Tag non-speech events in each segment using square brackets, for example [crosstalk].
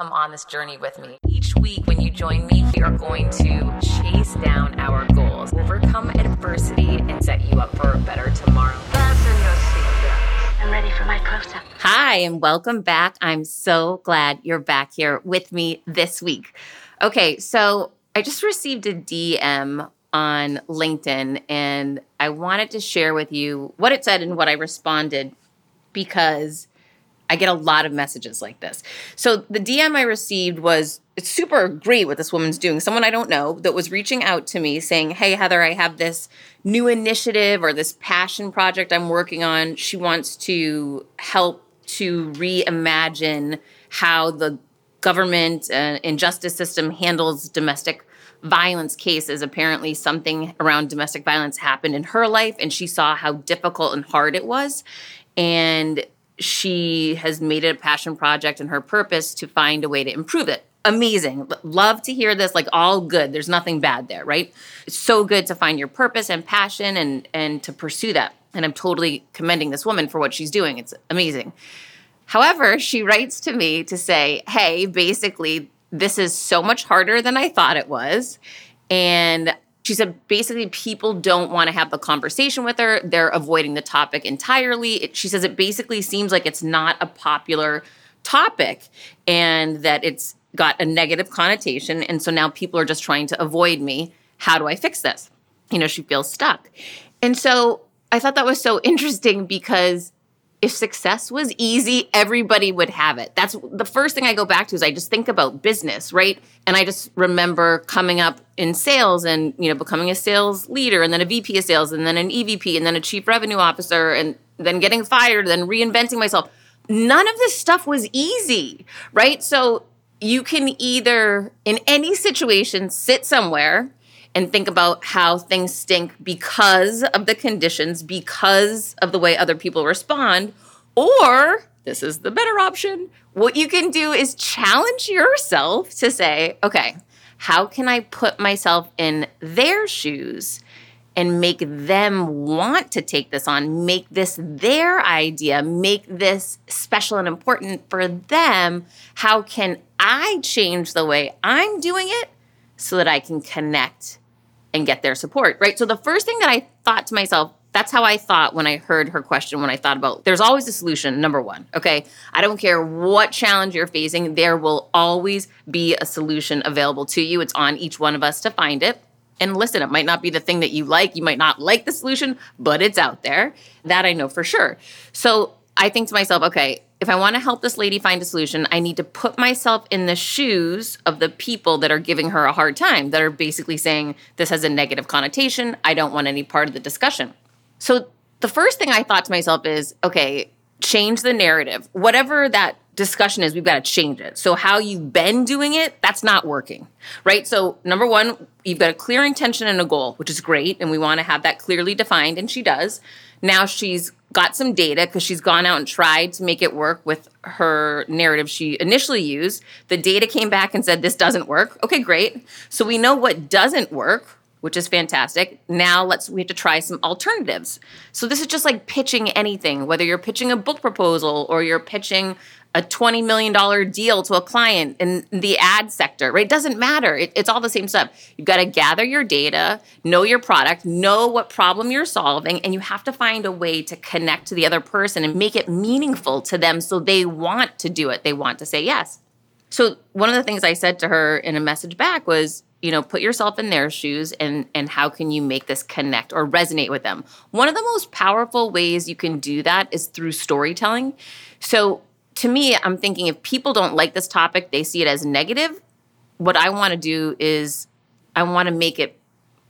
come on this journey with me. Each week, when you join me, we are going to chase down our goals, overcome adversity, and set you up for a better tomorrow. Fasten your seatbelts. I'm ready for my close up. Hi, and welcome back. I'm so glad you're back here with me this week. Okay, so I just received a DM on LinkedIn, and I wanted to share with you what it said and what I responded because I get a lot of messages like this. So the DM I received was it's super great what this woman's doing. Someone I don't know that was reaching out to me saying, "Hey Heather, I have this new initiative or this passion project I'm working on. She wants to help to reimagine how the government uh, and justice system handles domestic violence cases. Apparently, something around domestic violence happened in her life, and she saw how difficult and hard it was. And she has made it a passion project and her purpose to find a way to improve it. Amazing. Love to hear this. Like all good. There's nothing bad there, right? It's so good to find your purpose and passion and and to pursue that. And I'm totally commending this woman for what she's doing. It's amazing. However, she writes to me to say, "Hey, basically this is so much harder than I thought it was." And she said basically people don't want to have the conversation with her. They're avoiding the topic entirely. It, she says it basically seems like it's not a popular topic and that it's got a negative connotation. And so now people are just trying to avoid me. How do I fix this? You know, she feels stuck. And so I thought that was so interesting because if success was easy, everybody would have it. That's the first thing I go back to is I just think about business, right? And I just remember coming up in sales and, you know, becoming a sales leader and then a VP of sales and then an EVP and then a chief revenue officer and then getting fired, then reinventing myself. None of this stuff was easy, right? So you can either in any situation sit somewhere and think about how things stink because of the conditions, because of the way other people respond. Or, this is the better option, what you can do is challenge yourself to say, okay, how can I put myself in their shoes and make them want to take this on, make this their idea, make this special and important for them? How can I change the way I'm doing it so that I can connect and get their support, right? So the first thing that I thought to myself, that's how I thought when I heard her question, when I thought about there's always a solution, number one. Okay. I don't care what challenge you're facing, there will always be a solution available to you. It's on each one of us to find it. And listen, it might not be the thing that you like. You might not like the solution, but it's out there. That I know for sure. So I think to myself, okay, if I want to help this lady find a solution, I need to put myself in the shoes of the people that are giving her a hard time, that are basically saying, this has a negative connotation. I don't want any part of the discussion. So the first thing I thought to myself is, okay, change the narrative. Whatever that discussion is, we've got to change it. So how you've been doing it, that's not working, right? So number one, you've got a clear intention and a goal, which is great. And we want to have that clearly defined. And she does. Now she's got some data because she's gone out and tried to make it work with her narrative she initially used. The data came back and said this doesn't work. Okay, great. So we know what doesn't work, which is fantastic. Now let's we have to try some alternatives. So this is just like pitching anything, whether you're pitching a book proposal or you're pitching a $20 million deal to a client in the ad sector, right? It doesn't matter. It, it's all the same stuff. You've got to gather your data, know your product, know what problem you're solving, and you have to find a way to connect to the other person and make it meaningful to them so they want to do it. They want to say yes. So, one of the things I said to her in a message back was, you know, put yourself in their shoes and and how can you make this connect or resonate with them? One of the most powerful ways you can do that is through storytelling. So, to me, I'm thinking if people don't like this topic, they see it as negative. What I want to do is I want to make it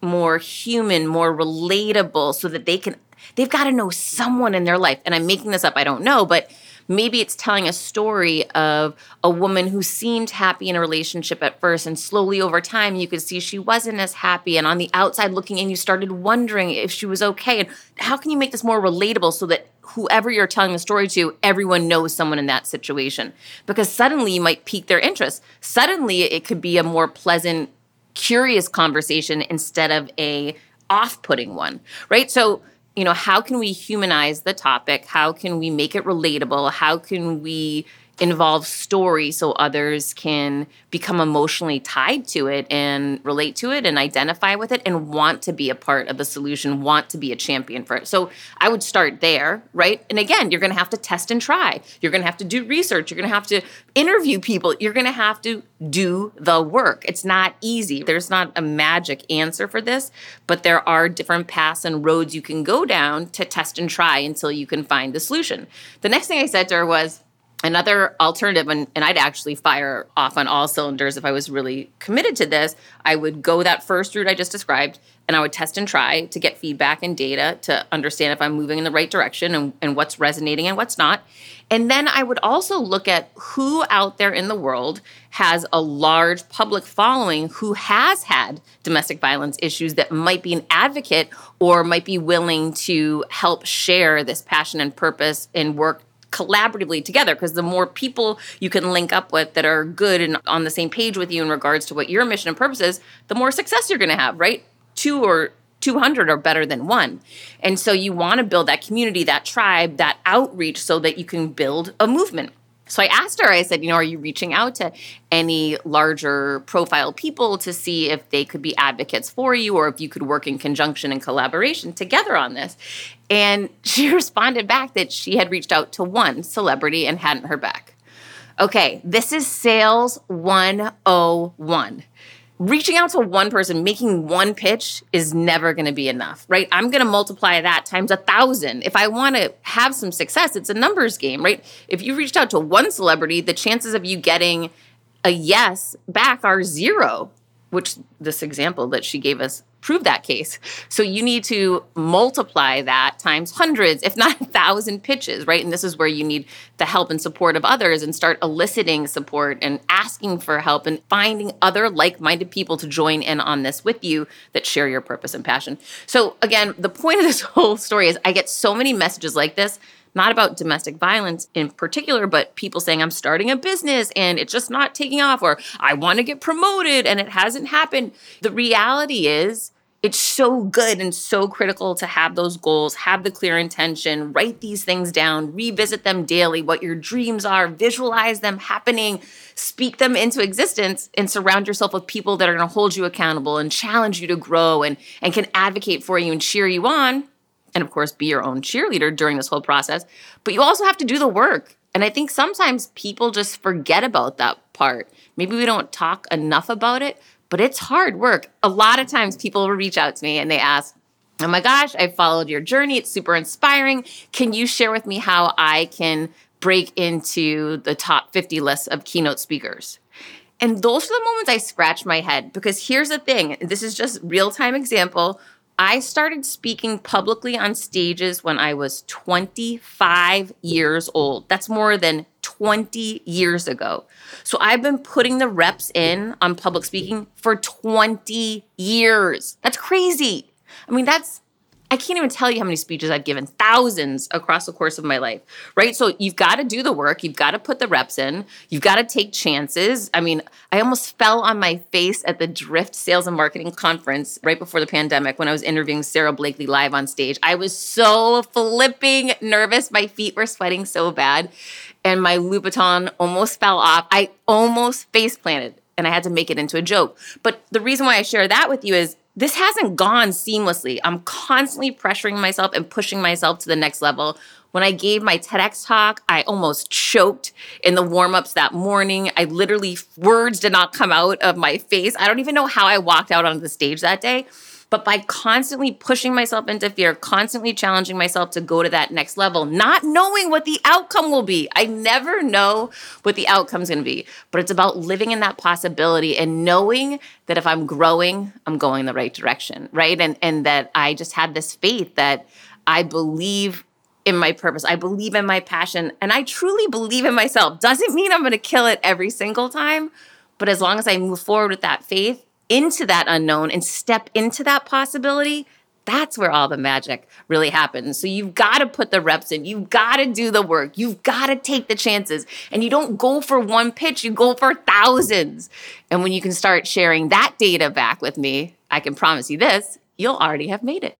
more human, more relatable so that they can they've got to know someone in their life. And I'm making this up, I don't know, but maybe it's telling a story of a woman who seemed happy in a relationship at first and slowly over time you could see she wasn't as happy and on the outside looking in you started wondering if she was okay and how can you make this more relatable so that whoever you're telling the story to, everyone knows someone in that situation. Because suddenly you might pique their interest. Suddenly it could be a more pleasant, curious conversation instead of a off-putting one, right? So, you know, how can we humanize the topic? How can we make it relatable? How can we involve story so others can become emotionally tied to it and relate to it and identify with it and want to be a part of the solution, want to be a champion for it. So I would start there, right? And again, you're going to have to test and try. You're going to have to do research. You're going to have to interview people. You're going to have to do the work. It's not easy. There's not a magic answer for this, but there are different paths and roads you can go down to test and try until you can find the solution. The next thing I said to her was, another alternative and, and i'd actually fire off on all cylinders if i was really committed to this. I would go that first route i just described and i would test and try to get feedback and data to understand if i'm moving in the right direction and, and what's resonating and what's not. And then i would also look at who out there in the world has a large public following who has had domestic violence issues that might be an advocate or might be willing to help share this passion and purpose and work collaboratively together because the more people you can link up with that are good and on the same page with you in regards to what your mission and purpose is, the more success you're going to have, right? Two or 200 are better than one. And so you want to build that community, that tribe, that outreach so that you can build a movement. So I asked her, I said, you know, are you reaching out to any larger profile people to see if they could be advocates for you or if you could work in conjunction and collaboration together on this? And [laughs] she responded back that she had reached out to one celebrity and hadn't heard back. Okay, this is sales 101 reaching out to one person, making one pitch is never going to be enough, right? I'm going to multiply that times a thousand. If I want to have some success, it's a numbers game, right? If you reached out to one celebrity, the chances of you getting a yes back are zero, which this example that she gave us prove that case. So you need to multiply that times hundreds, if not a [laughs] thousand pitches, right? And this is where you need the help and support of others and start eliciting support and asking for help and finding other like minded people to join in on this with you that share your purpose and passion. So, again, the point of this [laughs] whole story is I get so many messages like this not about domestic violence in particular, but people saying, I'm starting a business and it's just not taking off, or I want to get promoted and it hasn't happened. The reality is, it's so good and so critical to have those goals, have the clear intention, write these things down, revisit them daily, what your dreams are, visualize them happening, speak them into existence, and surround yourself with people that are going to hold you accountable and challenge you to grow and, and can advocate for you and cheer you on. And of course, be your own cheerleader during this whole process. But you also have to do the work. And I think sometimes people just forget about that part. Maybe we don't talk enough about it, but it's hard work. A lot of times people will reach out to me and they ask, Oh my gosh, I followed your journey. It's super inspiring. Can you share with me how I can break into the top 50 list of keynote speakers? And those are the moments I scratch my head because here's the thing this is just real time example. I started speaking publicly on stages when I was 25 years old. That's more than 20 years ago. So I've been putting the reps in on public speaking for 20 years. That's crazy. I mean, that's I can't even tell you how many speeches I've given, thousands across the course of my life, right? So you've got to do the work, you've got to put the reps in, you've got to take chances. I mean, I almost fell on my face at the Drift Sales and Marketing Conference right before the pandemic when I was interviewing Sara Blakely live on stage. I was so flipping nervous, my feet were sweating so bad, and my Louboutin almost fell off. I almost face planted and I had to make it into a joke. But the reason why I share that with you is this hasn't gone seamlessly. I'm constantly pressuring myself and pushing myself to the next level. When I gave my TEDx talk, I almost choked in the warm ups that morning. I literally, words did not come out of my face. I don't even know how I walked out onto the stage that day. But by constantly pushing myself into fear, constantly challenging myself to go to that next level, not knowing what the outcome will be. I never know what the outcome's gonna be, but it's about living in that possibility and knowing that if I'm growing, I'm going the right direction, right? And and that I just had this faith that I believe in my purpose. I believe in my passion and I truly believe in myself. Doesn't mean I'm going to kill it every single time, but as long as I move forward with that faith, into that unknown and step into that possibility, that's where all the magic really happens. So you've got to put the reps in. You've got to do the work. You've got to take the chances. And you don't go for one pitch, you go for thousands. And when you can start sharing that data back with me, I can promise you this, you'll already have made it.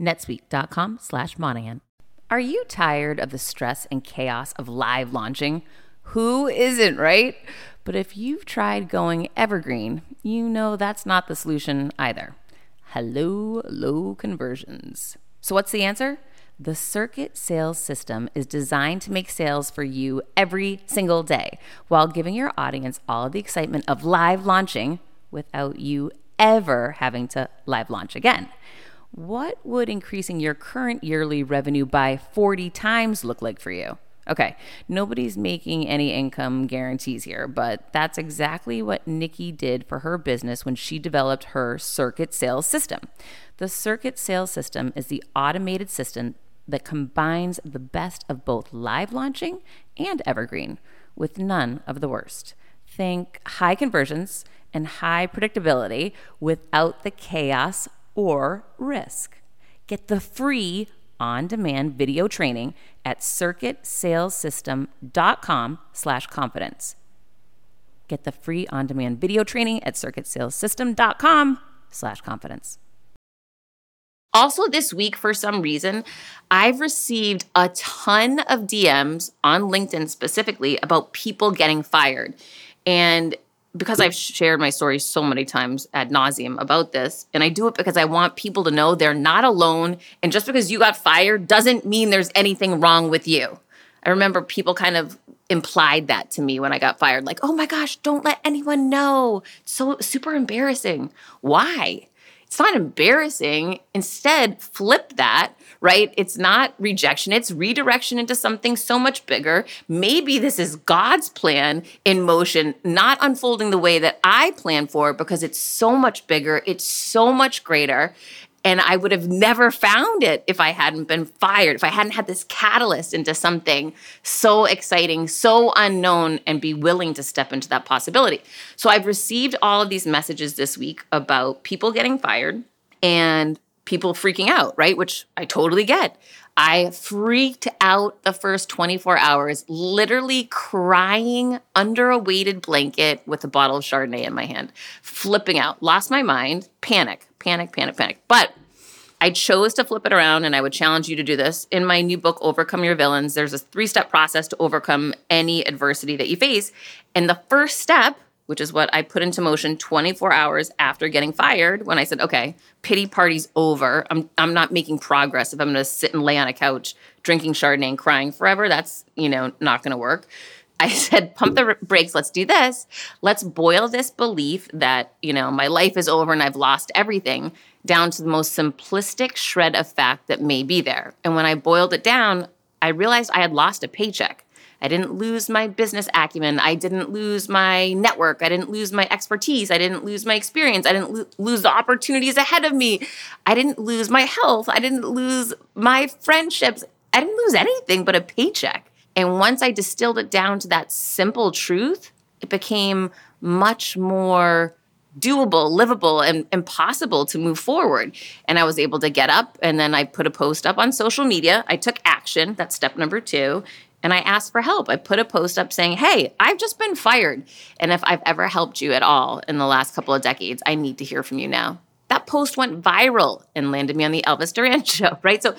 netsuite.com slash Monahan. Are you tired of the stress and chaos of live launching? Who isn't, right? But if you've tried going evergreen, you know that's not the solution either. Hello, low conversions. So, what's the answer? The Circuit Sales System is designed to make sales for you every single day while giving your audience all the excitement of live launching without you ever having to live launch again. What would increasing your current yearly revenue by 40 times look like for you? Okay, nobody's making any income guarantees here, but that's exactly what Nikki did for her business when she developed her circuit sales system. The circuit sales system is the automated system that combines the best of both live launching and evergreen with none of the worst. Think high conversions and high predictability without the chaos or risk. Get the free on-demand video training at circuitsalessystem.com slash confidence. Get the free on-demand video training at circuitsalessystem.com slash confidence. Also, this week, for some reason, I've received a ton of DMs on LinkedIn specifically about people getting fired. And because I've shared my story so many times ad nauseum about this, and I do it because I want people to know they're not alone. And just because you got fired doesn't mean there's anything wrong with you. I remember people kind of implied that to me when I got fired like, oh my gosh, don't let anyone know. So super embarrassing. Why? It's not embarrassing. Instead, flip that right? It's not rejection, it's redirection into something so much bigger. Maybe this is God's plan in motion, not unfolding the way that I plan for because it's so much bigger, it's so much greater. And I would have never found it if I hadn't been fired, if I hadn't had this catalyst into something so exciting, so unknown, and be willing to step into that possibility. So I've received all of these messages this week about people getting fired and people freaking out, right? Which I totally get. I freaked out the first 24 hours, literally crying under a weighted blanket with a bottle of Chardonnay in my hand, flipping out, lost my mind, panic, panic, panic, panic. But I chose to flip it around and I would challenge you to do this. In my new book, Overcome Your Villains, there's a three step process to overcome any adversity that you face. And the first step which is what I put into motion 24 hours after getting fired when I said, okay, pity party's over. I'm, I'm not making progress if I'm going to sit and lay on a couch drinking Chardonnay and crying forever. That's, you know, not going to work. I [laughs] said, pump the brakes. Let's do this. Let's boil this belief that, you know, my life is over and I've lost everything down to the most simplistic shred of fact that may be there. And when I boiled it down, I realized I had lost a paycheck. I didn't lose my business acumen. I didn't lose my network. I didn't lose my expertise. I didn't lose my experience. I didn't lo- lose the opportunities ahead of me. I didn't lose my health. I didn't lose my friendships. I didn't lose anything but a paycheck. And once I distilled it down to that simple truth, it became much more doable, livable, and impossible to move forward. And I was able to get up and then I put a post up on social media. I took action. That's step number two. And I asked for help. I put a post up saying, Hey, I've just been fired. And if I've ever helped you at all in the last couple of decades, I need to hear from you now. That post went viral and landed me on the Elvis Duran [laughs] show, right? So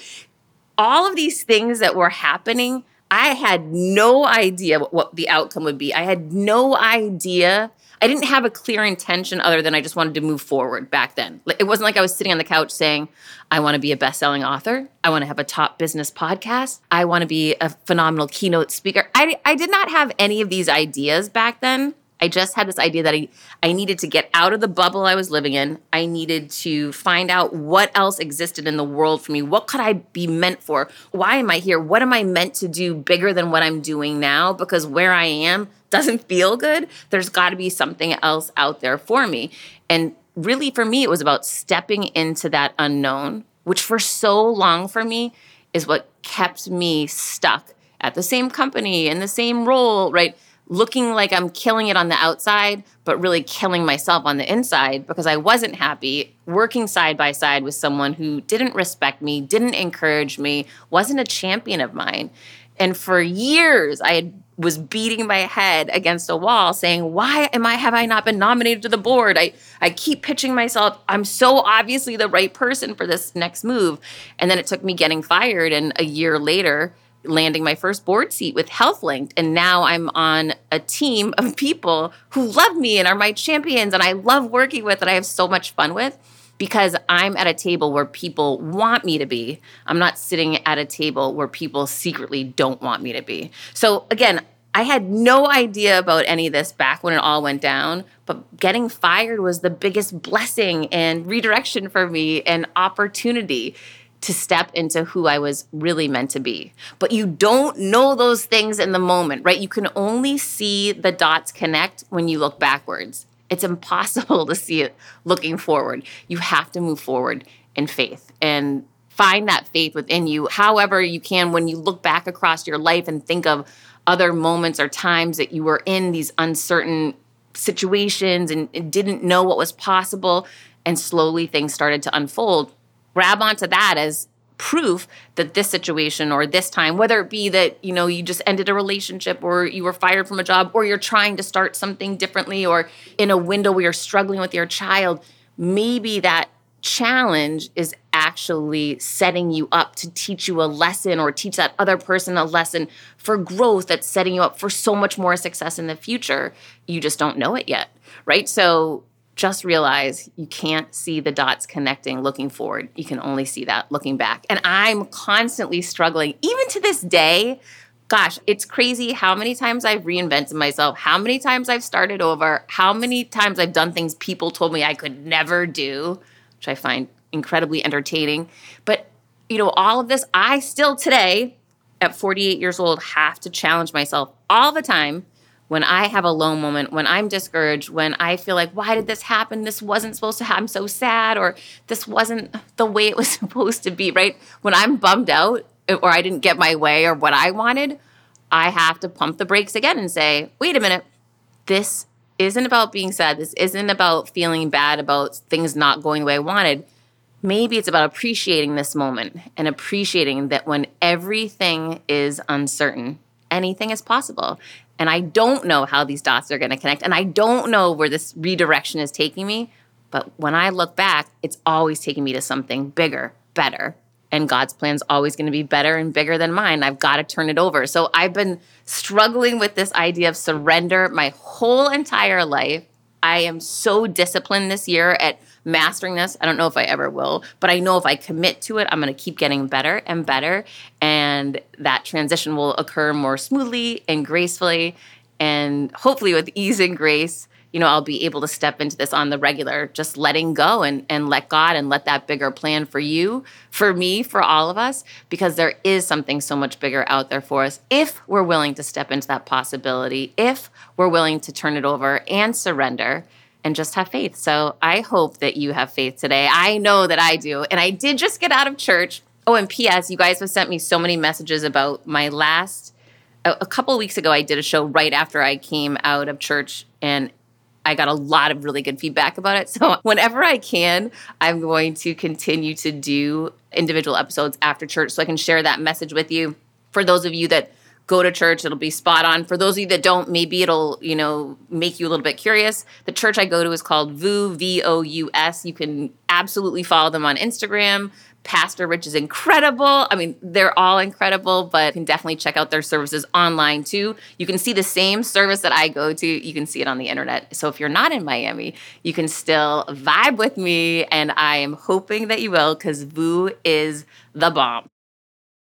all of these things that were happening, I had no idea what, what the outcome would be. I had no idea I didn't have a clear intention other than I just wanted to move forward back then. It wasn't like I was sitting on the couch saying, I want to be a best selling author. I want to have a top business podcast. I want to be a phenomenal keynote speaker. I, I did not have any of these ideas back then. I just had this idea that I, I needed to get out of the bubble I was living in. I needed to find out what else existed in the world for me. What could I be meant for? Why am I here? What am I meant to do bigger than what I'm doing now? Because where I am doesn't [laughs] feel good. There's got to be something else out there for me. And really, for me, it was about stepping into that unknown, which for so long for me is what kept me stuck at the same company in the same role, right? Looking like I'm killing it on the outside, but really killing myself on the inside because I wasn't happy working side by side with someone who didn't respect me, didn't encourage me, wasn't a champion of mine. And for years, I had, was beating my head against a wall saying, Why am I have I not been nominated to the board? I, I keep pitching myself. I'm so obviously the right person for this next move. And then it took me getting fired. And a year later, landing my first board seat with HealthLynked. And now I'm on a team of people who love me and are my champions and I love working with and I have so much fun with because I'm at a table where people want me to be. I'm not sitting at a table where people secretly don't want me to be. So again, I had no idea about any of this back when it all went down, but getting fired was the biggest blessing and redirection for me and opportunity to step into who I was really meant to be. But you don't know those things in the moment, right? You can only see the dots connect when you look backwards. It's impossible [laughs] to see it looking forward. You have to move forward in faith and find that faith within you, however, you can when you look back across your life and think of other moments or times that you were in these uncertain situations and, didn't know what was possible. And slowly things started to unfold grab onto that as proof that this situation or this time whether it be that you know you just ended a relationship or you were fired from a job or you're trying to start something differently or in a window where you're struggling with your child maybe that challenge is actually setting you up to teach you a lesson or teach that other person a lesson for growth that's setting you up for so much more success in the future. You just don't know it yet right? So just realize you can't see the dots connecting looking forward. You can only see that looking back. And I'm constantly struggling, even to this day. Gosh, it's crazy how many times I've reinvented myself, how many times I've started over, how many times I've done things people told me I could never do, which I find incredibly entertaining. But, you know, all of this, I still today, at 48 years old, have to challenge myself all the time when I have a low moment, when I'm discouraged, when I feel like, why did this happen? This wasn't supposed to happen. I'm so sad, or this wasn't the way it was [laughs] supposed to be, right? When I'm bummed out eh, or I didn't get my way or what I wanted, I have to pump the brakes again and say, wait a minute, this isn't about being sad. This isn't about feeling bad about things not going the way I wanted. Maybe it's about appreciating this moment and appreciating that when everything is uncertain, anything is possible. And I don't know how these dots are going to connect. And I don't know where this redirection is taking me. But when I look back, it's always taking me to something bigger, better. And God's plan is always going to be better and bigger than mine. I've got to turn it over. So I've been struggling with this idea of surrender my whole entire life. I am so disciplined this year at mastering this. I don't know if I ever will, but I know if I commit to it, I'm going to keep getting better and better. And that transition will occur more smoothly and gracefully and hopefully with ease and grace. You know, I'll be able to step into this on the regular, just letting go and, and let God and let that bigger plan for you, for me, for all of us, because there is something so much bigger out there for us if we're willing to step into that possibility, if we're willing to turn it over and surrender and just have faith. So I hope that you have faith today. I know that I do. And I did just get out of church. Oh, and P.S., you guys have sent me so many messages about my last, a, couple weeks ago, I did a show right after I came out of church. And I got a lot of really good feedback about it. [laughs] So, whenever I can, I'm going to continue to do individual episodes after church so I can share that message with you. For those of you that go to church, it'll be spot on. For those of you that don't, maybe it'll, you know, make you a little bit curious. The church I go to is called VOUS, V O U S. You can absolutely follow them on Instagram. Pastor Rich is incredible. I mean, they're all incredible, but you can definitely check out their services online too. You can see the same service that I go to, you can see it on the internet. So if you're not in Miami, you can still vibe with me, and I am hoping that you will because VOUS is the bomb.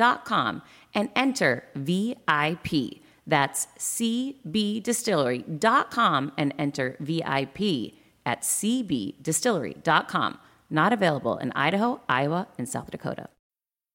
cbdistillery.com and enter VIP. That's cbdistillery.com and enter VIP at cbdistillery.com. Not available in Idaho, Iowa, and South Dakota.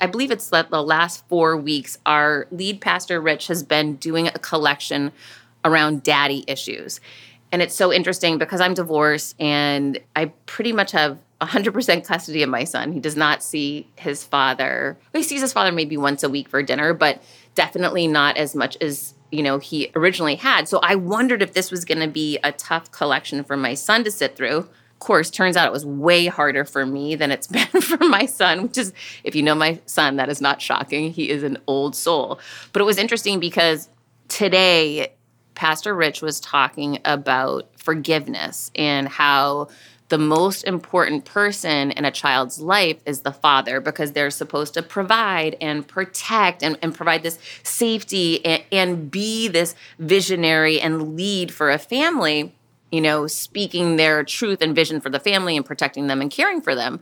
I believe it's that the last four weeks, our lead pastor, Rich, has been doing a collection around daddy issues. And it's so interesting because I'm divorced and I pretty much have 100% custody of my son. He does not see his father. He sees his father maybe once a week for dinner, but definitely not as much as you know he originally had. So I wondered if this was going to be a tough collection for my son to sit through course, turns out it was way harder for me than it's [laughs] been for my son, which is, if you know my son, that is not shocking. He is an old soul. But it was interesting because today, Pastor Rich was talking about forgiveness and how the most important person in a child's life is the father because they're supposed to provide and protect and, and provide this safety and, and be this visionary and lead for a family, you know, speaking their truth and vision for the family and protecting them and caring for them.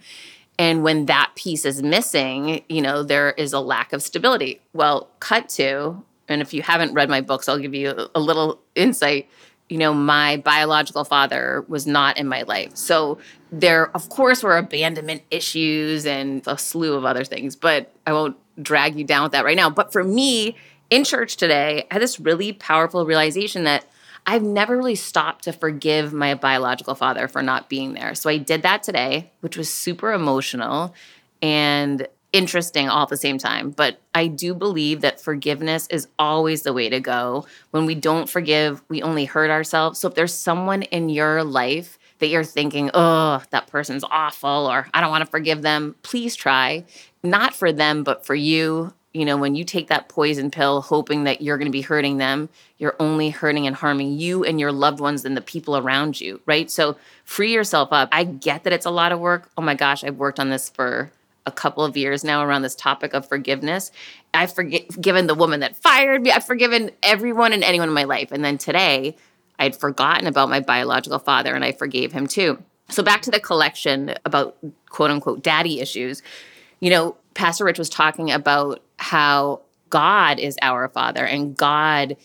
And when that piece is missing, you know, there is a lack of stability. Well, cut to, and if you haven't read my books, I'll give you a little insight you know, my biological father was not in my life. So there, of course, were abandonment issues and a slew of other things, but I won't drag you down with that right now. But for me, in church today, I had this really powerful realization that I've never really stopped to forgive my biological father for not being there. So I did that today, which was super emotional. And interesting all at the same time. But I do believe that forgiveness is always the way to go. When we don't forgive, we only hurt ourselves. So if there's someone in your life that you're thinking, oh, that person's awful, or I don't want to forgive them, please try. Not for them, but for you. You know, when you take that poison pill hoping that you're going to be hurting them, you're only hurting and harming you and your loved ones and the people around you, right? So free yourself up. I get that it's a lot of work. Oh my gosh, I've worked on this for a couple of years now around this topic of forgiveness. I've forgiven the woman that fired me. I've forgiven everyone and anyone in my life. And then today, I'd forgotten about my biological father and I forgave him too. So back to the collection about quote unquote daddy issues. You know, Pastor Rich was talking about how God is our father and God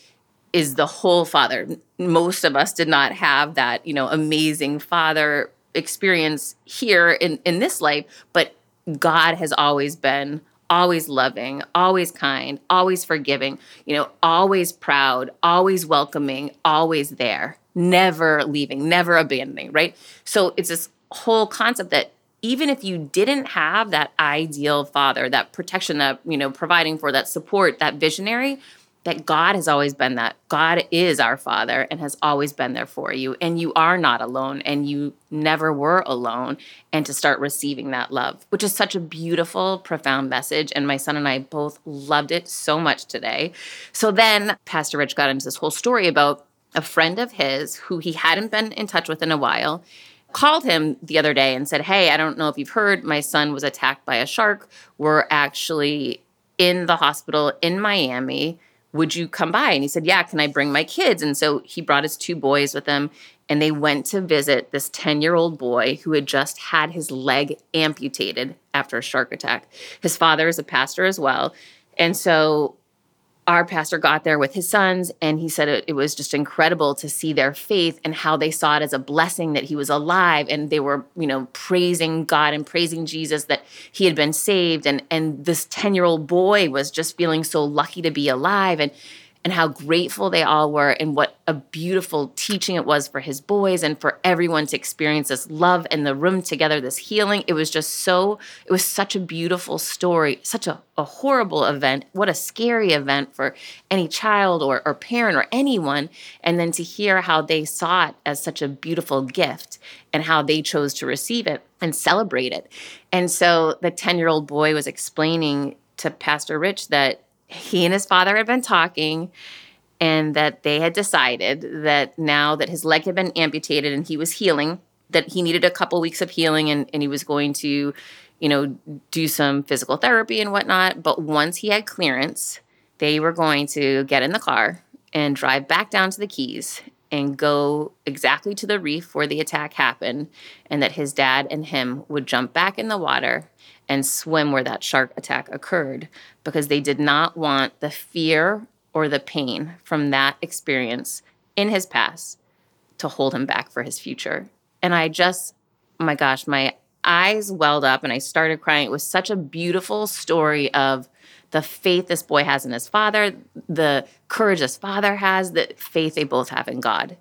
is the whole father. Most of us did not have that, you know, amazing father experience here in in this life, but God has always been always loving, always kind, always forgiving, you know, always proud, always welcoming, always there, never leaving, never abandoning, right? So it's this whole concept that even if you didn't have that ideal father, that protection, that, you know, providing for that support, that visionary, that God has always been that. God is our Father and has always been there for you. And you are not alone and you never were alone. And to start receiving that love, which is such a beautiful, profound message. And my son and I both loved it so much today. So then Pastor Rich got into this whole story about a friend of his who he hadn't been in touch with in a while called him the other day and said, Hey, I don't know if you've heard, my son was attacked by a shark. We're actually in the hospital in Miami would you come by? And he said, Yeah, can I bring my kids? And so he brought his two boys with him and they went to visit this 10 year old boy who had just had his leg amputated after a shark attack. His father is a pastor as well. And so our pastor got there with his sons and he said it, it, was just incredible to see their faith and how they saw it as a blessing that he was alive and they were you know praising god and praising jesus that he had been saved. And and this 10 year old boy was just feeling so lucky to be alive. And and how grateful they all were and what a beautiful teaching it was for his boys and for everyone to experience this love in the room together, this healing. It was just so, it was such a beautiful story, such a, a horrible event. What a scary event for any child or, or parent or anyone. And then to hear how they saw it as such a beautiful gift and how they chose to receive it and celebrate it. And so the 10 year old boy was explaining to Pastor Rich that he and his father had been talking and that they had decided that now that his leg had been amputated and he was healing that he needed a couple weeks of healing and, and he was going to you know do some physical therapy and whatnot. But once he had clearance they were going to get in the car and drive back down to the keys and go exactly to the reef where the attack happened and that his dad and him would jump back in the water and swim where that shark attack occurred because they did not want the fear or the pain from that experience in his past to hold him back for his future. And I just, oh my gosh, my eyes welled up and I started crying. It was such a beautiful story of the faith this boy has in his father, the courage this father has, the faith they both have in God.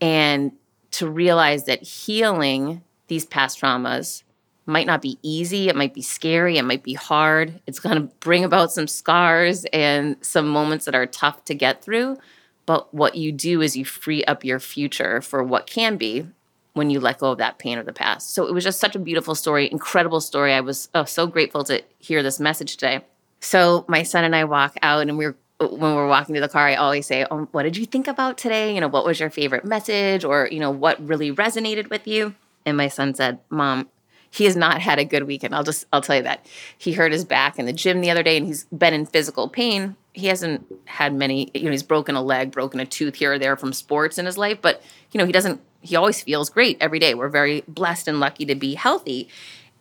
And to realize that healing these past traumas might not be easy. It might be scary. It might be hard. It's going to bring about some scars and some moments that are tough to get through. But what you do is you free up your future for what can be when you let go of that pain of the past. So it was just such a beautiful story, incredible story. I was oh, so grateful to hear this message today. So my son and I walk out and we we're when we're walking to the car, I always say, oh, What did you think about today? You know, what was your favorite message or, you know, what really resonated with you? And my son said, Mom, he has not had a good weekend. I'll just, I'll tell you that. He hurt his back in the gym the other day and he's been in physical pain. He hasn't had many, you know, he's broken a leg, broken a tooth here or there from sports in his life, but, you know, he doesn't, he always feels great every day. We're very blessed and lucky to be healthy.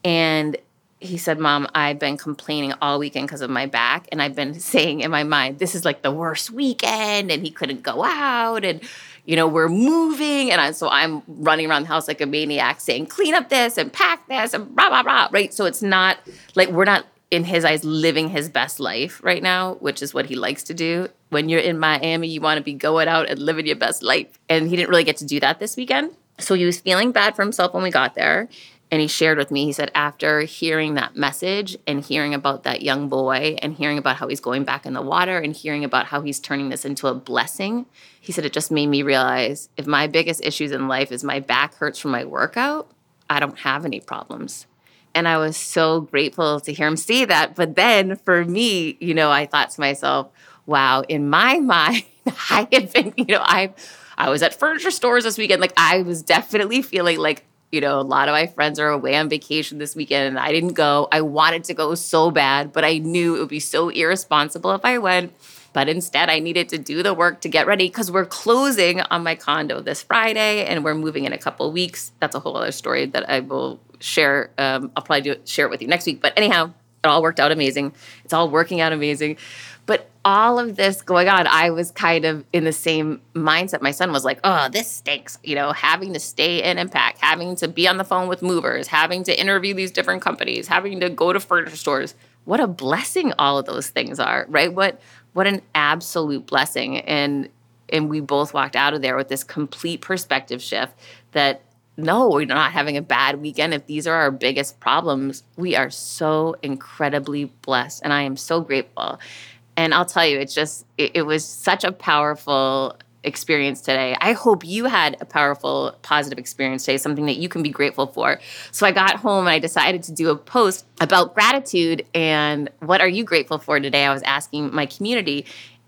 And he said, Mom, I've been complaining all weekend because of my back. And I've been [laughs] saying in my mind, this is like the worst weekend. And he couldn't go out. And, you know, we're moving. And I, so I'm running around the house like a maniac saying, clean up this and pack this and blah, blah, blah. Right. So it's not like we're not, in his eyes, living his best life right now, which is what he likes to do. When you're in Miami, you want to be going out and living your best life. And he didn't really get to do that this weekend. So he was feeling bad for himself when we got there and he shared with me he said after hearing that message and hearing about that young boy and hearing about how he's going back in the water and hearing about how he's turning this into a blessing he said it just made me realize if my biggest issues in life is my back hurts from my workout i don't have any problems and i was so grateful to hear him say that but then for me you know i thought to myself wow in my [laughs] mind i had been you know i I was at furniture stores this weekend. Like I was definitely feeling like you know, a lot of my friends are away on vacation this weekend and I didn't go. I wanted to go so bad, but I knew it would be so irresponsible if I went. But instead, I needed to do the work to get ready because we're closing on my condo this Friday and we're moving in a couple weeks. That's a whole other story that I will share. Um, I'll probably do share it with you next week. But anyhow, it all worked out amazing. It's all working out amazing. But all of this going on, I was kind of in the same mindset. My son was like, oh, this stinks. You know, having to stay in and having to be on the phone with movers, having to interview these different companies, having to go to furniture stores. What a blessing all of those things are, right? What what an absolute blessing. And and we both walked out of there with this complete perspective shift that no, we're not having a bad weekend. If these are our biggest problems, we are so incredibly blessed. And I am so grateful. And I'll tell you, it's just, it, it was such a powerful experience today. I hope you had a powerful, positive experience today, something that you can be grateful for. So I got home and I decided to do a post about gratitude and what are you grateful for today? I was asking my community.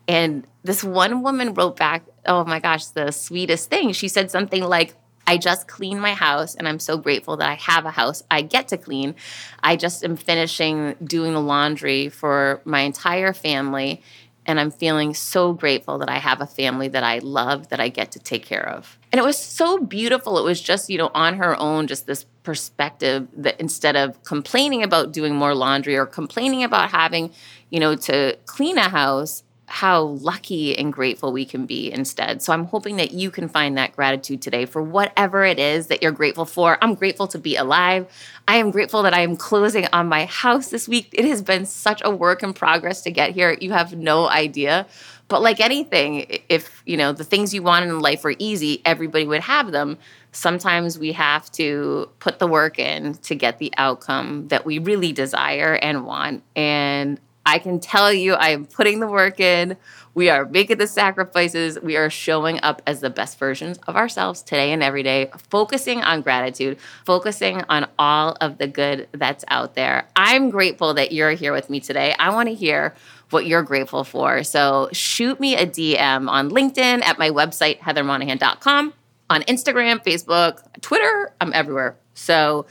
And this one woman wrote back, oh my gosh, the sweetest thing. She said something like, I just cleaned my house and I'm so grateful that I have a house I get to clean. I just am finishing doing the laundry for my entire family and I'm feeling so grateful that I have a family that I love that I get to take care of. And it was so beautiful. It was just, you know, on her own, just this perspective that instead of complaining about doing more laundry or complaining about having, you know, to clean a house, how lucky and grateful we can be instead. So I'm hoping that you can find that gratitude today for whatever it is that you're grateful for. I'm grateful to be alive. I am grateful that I am closing on my house this week. It has been such a work in progress to get here. You have no idea. But like anything, if you know the things you want in life were easy, everybody would have them. Sometimes we have to put the work in to get the outcome that we really desire and want. And I can tell you, I am putting the work in. We are making the sacrifices. We are showing up as the best versions of ourselves today and every day, focusing on gratitude, focusing on all of the good that's out there. I'm grateful that you're here with me today. I want to hear what you're grateful for. So shoot me a DM on LinkedIn at my website, heathermonahan.com, on Instagram, Facebook, Twitter. I'm everywhere. So,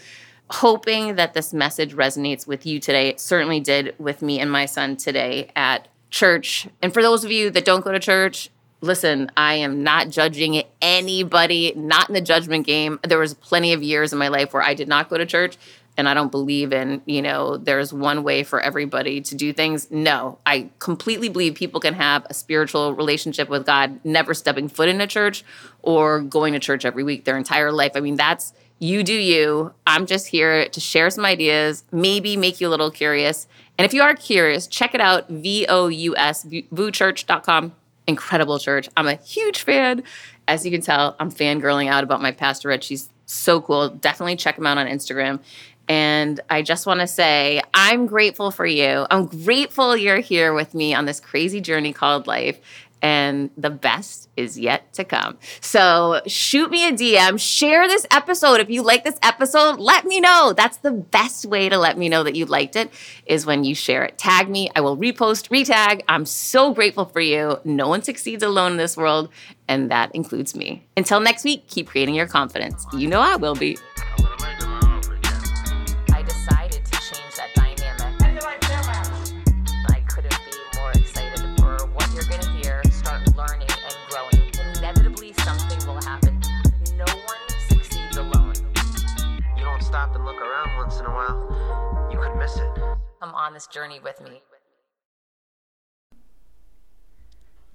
hoping that this message resonates with you today. It certainly did with me and my son today at church. And for those of you that don't go to church, listen, I am not judging anybody, not in the judgment game. There was plenty of years in my life where I did not go to church and I don't believe in, you know, there's one way for everybody to do things. No, I completely believe people can have a spiritual relationship with God, never stepping foot in a church or going to church every week their entire life. I mean, that's you do you. I'm just here to share some ideas, maybe make you a little curious. And if you are curious, check it out V O U S, vouschurch.com. Incredible church. I'm a huge fan. As you can tell, I'm fangirling out about my pastor Rich. She's so cool. Definitely check him out on Instagram. And I just want to say, I'm grateful for you. I'm grateful you're here with me on this crazy journey called life. And the best is yet to come. So shoot me a DM, share this episode. If you like this episode, let me know. That's the best way to let me know that you liked it is when you share it. Tag me, I will repost, retag. I'm so grateful for you. No one succeeds alone in this world, and that includes me. Until next week, keep creating your confidence. You know I will be. On this journey with me.